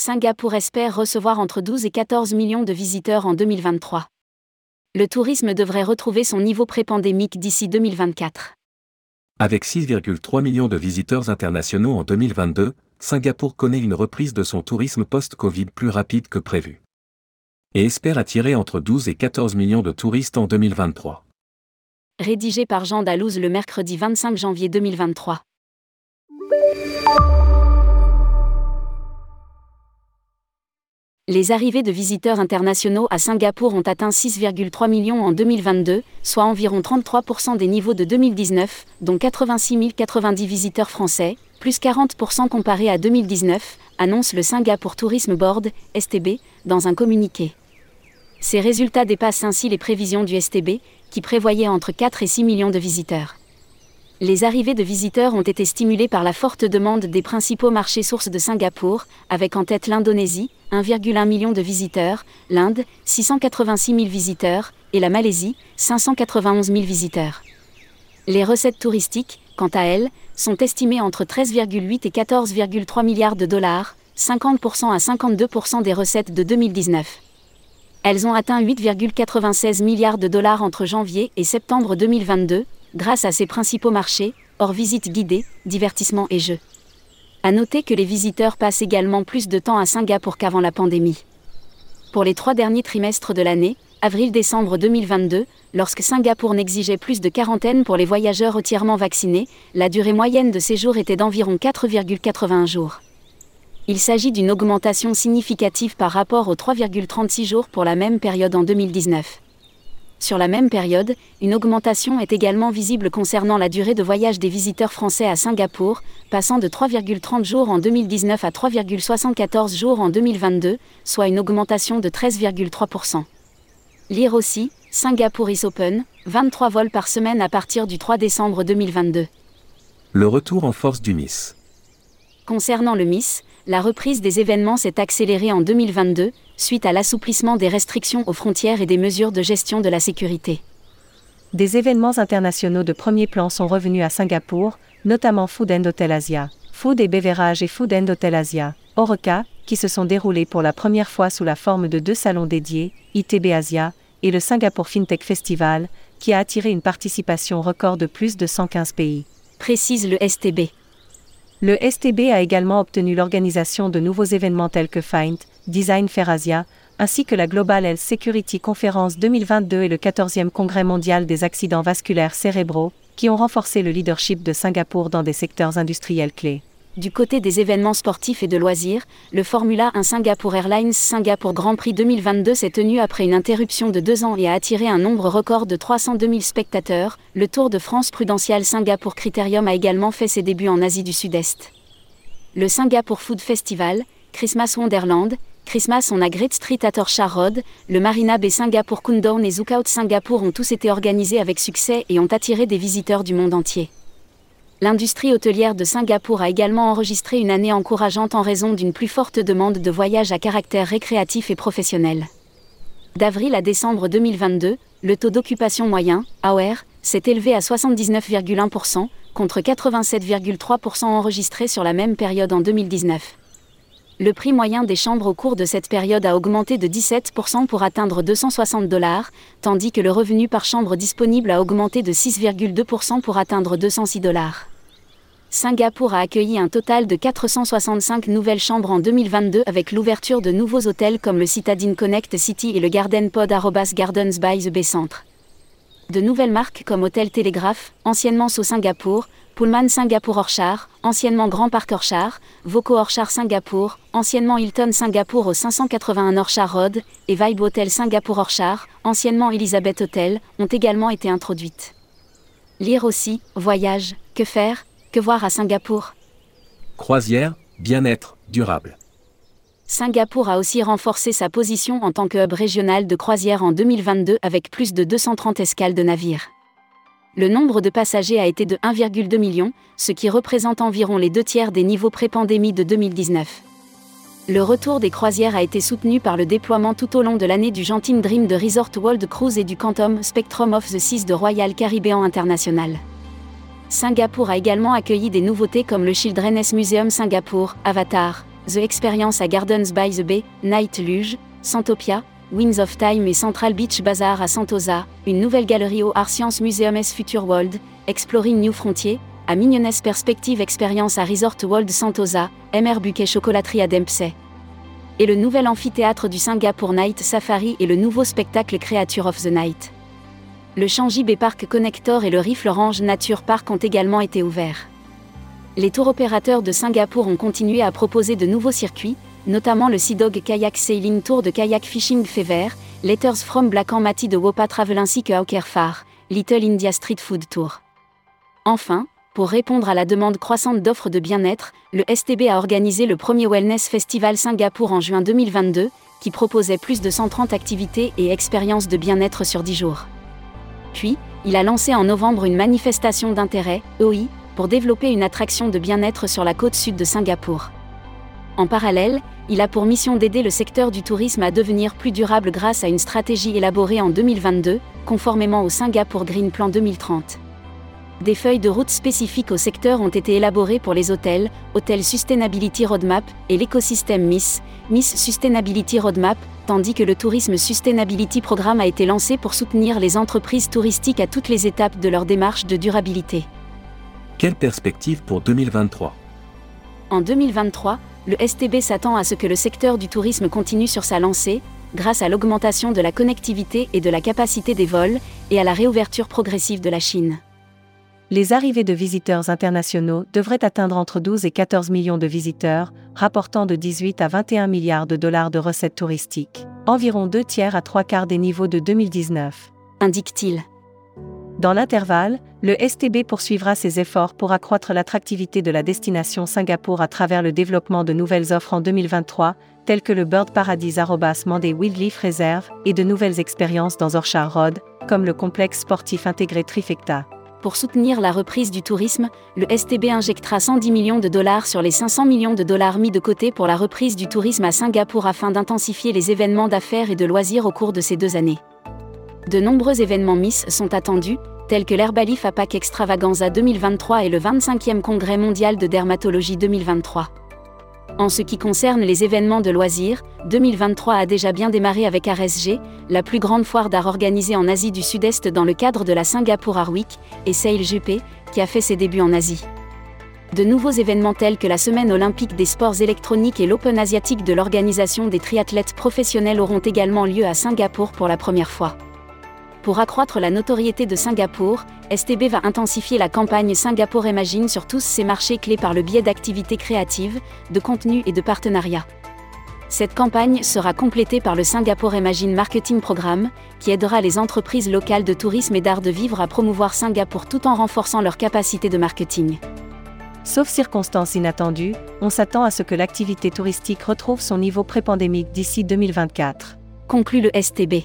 Singapour espère recevoir entre 12 et 14 millions de visiteurs en 2023. Le tourisme devrait retrouver son niveau pré-pandémique d'ici 2024. Avec 6,3 millions de visiteurs internationaux en 2022, Singapour connaît une reprise de son tourisme post-Covid plus rapide que prévu. Et espère attirer entre 12 et 14 millions de touristes en 2023. Rédigé par Jean Dalouse le mercredi 25 janvier 2023. Les arrivées de visiteurs internationaux à Singapour ont atteint 6,3 millions en 2022, soit environ 33% des niveaux de 2019, dont 86 090 visiteurs français, plus 40% comparé à 2019, annonce le Singapour Tourism Board, STB, dans un communiqué. Ces résultats dépassent ainsi les prévisions du STB, qui prévoyait entre 4 et 6 millions de visiteurs. Les arrivées de visiteurs ont été stimulées par la forte demande des principaux marchés sources de Singapour, avec en tête l'Indonésie, 1,1 million de visiteurs, l'Inde, 686 000 visiteurs, et la Malaisie, 591 000 visiteurs. Les recettes touristiques, quant à elles, sont estimées entre 13,8 et 14,3 milliards de dollars, 50% à 52% des recettes de 2019. Elles ont atteint 8,96 milliards de dollars entre janvier et septembre 2022, grâce à ses principaux marchés, hors visites guidées, divertissement et jeux. À noter que les visiteurs passent également plus de temps à Singapour qu'avant la pandémie. Pour les trois derniers trimestres de l'année, avril-décembre 2022, lorsque Singapour n'exigeait plus de quarantaine pour les voyageurs entièrement vaccinés, la durée moyenne de séjour était d'environ 4,81 jours. Il s'agit d'une augmentation significative par rapport aux 3,36 jours pour la même période en 2019. Sur la même période, une augmentation est également visible concernant la durée de voyage des visiteurs français à Singapour, passant de 3,30 jours en 2019 à 3,74 jours en 2022, soit une augmentation de 13,3%. Lire aussi, Singapour is open, 23 vols par semaine à partir du 3 décembre 2022. Le retour en force du Miss. Concernant le Miss, la reprise des événements s'est accélérée en 2022, suite à l'assouplissement des restrictions aux frontières et des mesures de gestion de la sécurité. Des événements internationaux de premier plan sont revenus à Singapour, notamment Food and Hotel Asia, Food et Beverage et Food and Hotel Asia, Oroca, qui se sont déroulés pour la première fois sous la forme de deux salons dédiés, ITB Asia, et le Singapour FinTech Festival, qui a attiré une participation record de plus de 115 pays. Précise le STB. Le STB a également obtenu l'organisation de nouveaux événements tels que Find, Design Fair Asia, ainsi que la Global Health Security Conference 2022 et le 14e Congrès mondial des accidents vasculaires cérébraux, qui ont renforcé le leadership de Singapour dans des secteurs industriels clés. Du côté des événements sportifs et de loisirs, le Formula 1 Singapore Airlines Singapour Grand Prix 2022 s'est tenu après une interruption de deux ans et a attiré un nombre record de 302 000 spectateurs. Le Tour de France Prudential Singapour Critérium a également fait ses débuts en Asie du Sud-Est. Le Singapour Food Festival, Christmas Wonderland, Christmas on a Great Street at Orchard Road, le Marina Bay Singapour Countdown et Zookout Singapour ont tous été organisés avec succès et ont attiré des visiteurs du monde entier l'industrie hôtelière de Singapour a également enregistré une année encourageante en raison d'une plus forte demande de voyages à caractère récréatif et professionnel. D'avril à décembre 2022, le taux d'occupation moyen, AOR, s'est élevé à 79,1%, contre 87,3% enregistré sur la même période en 2019. Le prix moyen des chambres au cours de cette période a augmenté de 17% pour atteindre 260 dollars, tandis que le revenu par chambre disponible a augmenté de 6,2% pour atteindre 206 dollars. Singapour a accueilli un total de 465 nouvelles chambres en 2022 avec l'ouverture de nouveaux hôtels comme le Citadine Connect City et le Garden Pod Gardens by the Bay Centre. De nouvelles marques comme Hôtel Télégraphe, anciennement So Singapour, Pullman Singapour Orchard, anciennement Grand Park Orchard, Voco Orchard Singapour, anciennement Hilton Singapour au 581 Orchard Road, et Vibe Hotel Singapour Orchard, anciennement Elizabeth Hotel, ont également été introduites. Lire aussi, voyage, que faire, que voir à Singapour Croisière, bien-être, durable. Singapour a aussi renforcé sa position en tant que hub régional de croisière en 2022 avec plus de 230 escales de navires. Le nombre de passagers a été de 1,2 million, ce qui représente environ les deux tiers des niveaux pré-pandémie de 2019. Le retour des croisières a été soutenu par le déploiement tout au long de l'année du Genting Dream de Resort World Cruise et du Quantum Spectrum of the Seas de Royal Caribbean International. Singapour a également accueilli des nouveautés comme le Children's Museum Singapour, Avatar, The Experience à Gardens by the Bay, Night Luge, Santopia, Winds of Time et Central Beach Bazaar à Sentosa, une nouvelle galerie au Art Science Museum S Future World, Exploring New Frontier, à Mignonnes Perspective Experience à Resort World Sentosa, MR Buquet Chocolaterie à Dempsey. Et le nouvel amphithéâtre du Singapour Night Safari et le nouveau spectacle Creature of the Night. Le Changi Bay Park Connector et le Riff Orange Nature Park ont également été ouverts. Les tours opérateurs de Singapour ont continué à proposer de nouveaux circuits, notamment le Sea Dog Kayak Sailing Tour de Kayak Fishing Fever, Letters from Black Mati de Wopa Travel ainsi que Hawker Far, Little India Street Food Tour. Enfin, pour répondre à la demande croissante d'offres de bien-être, le STB a organisé le premier Wellness Festival Singapour en juin 2022, qui proposait plus de 130 activités et expériences de bien-être sur 10 jours. Puis, il a lancé en novembre une manifestation d'intérêt, OI, pour développer une attraction de bien-être sur la côte sud de Singapour. En parallèle, il a pour mission d'aider le secteur du tourisme à devenir plus durable grâce à une stratégie élaborée en 2022, conformément au Singapour Green Plan 2030. Des feuilles de route spécifiques au secteur ont été élaborées pour les hôtels, Hotel Sustainability Roadmap et l'écosystème Miss, Miss Sustainability Roadmap, tandis que le Tourisme Sustainability Programme a été lancé pour soutenir les entreprises touristiques à toutes les étapes de leur démarche de durabilité. Quelle perspective pour 2023 En 2023, le STB s'attend à ce que le secteur du tourisme continue sur sa lancée, grâce à l'augmentation de la connectivité et de la capacité des vols, et à la réouverture progressive de la Chine les arrivées de visiteurs internationaux devraient atteindre entre 12 et 14 millions de visiteurs, rapportant de 18 à 21 milliards de dollars de recettes touristiques, environ deux tiers à trois quarts des niveaux de 2019, indique-t-il. Dans l'intervalle, le STB poursuivra ses efforts pour accroître l'attractivité de la destination Singapour à travers le développement de nouvelles offres en 2023, telles que le Bird Paradise Mandé Wildlife Reserve et de nouvelles expériences dans Orchard Road, comme le complexe sportif intégré Trifecta. Pour soutenir la reprise du tourisme, le STB injectera 110 millions de dollars sur les 500 millions de dollars mis de côté pour la reprise du tourisme à Singapour afin d'intensifier les événements d'affaires et de loisirs au cours de ces deux années. De nombreux événements Miss sont attendus, tels que l'Herbalif APAC Extravaganza 2023 et le 25e Congrès mondial de dermatologie 2023. En ce qui concerne les événements de loisirs, 2023 a déjà bien démarré avec RSG, la plus grande foire d'art organisée en Asie du Sud-Est dans le cadre de la Singapour Art Week, et Sail GP, qui a fait ses débuts en Asie. De nouveaux événements tels que la Semaine olympique des sports électroniques et l'Open asiatique de l'organisation des triathlètes professionnels auront également lieu à Singapour pour la première fois. Pour accroître la notoriété de Singapour, STB va intensifier la campagne Singapour Imagine sur tous ses marchés clés par le biais d'activités créatives, de contenus et de partenariats. Cette campagne sera complétée par le Singapour Imagine Marketing Programme, qui aidera les entreprises locales de tourisme et d'art de vivre à promouvoir Singapour tout en renforçant leur capacité de marketing. Sauf circonstances inattendues, on s'attend à ce que l'activité touristique retrouve son niveau pré-pandémique d'ici 2024. Conclut le STB.